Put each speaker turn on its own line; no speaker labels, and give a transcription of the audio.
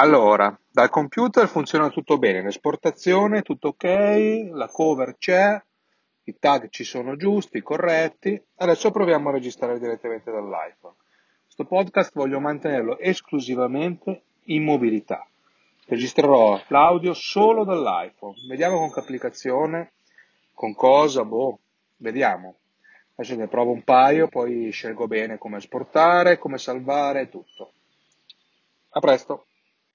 Allora, dal computer funziona tutto bene, l'esportazione tutto ok, la cover c'è, i tag ci sono giusti, corretti. Adesso proviamo a registrare direttamente dall'iPhone. Questo podcast voglio mantenerlo esclusivamente in mobilità. Registrerò l'audio solo dall'iPhone. Vediamo con che applicazione, con cosa, boh, vediamo. Adesso ne provo un paio, poi scelgo bene come esportare, come salvare tutto. A presto!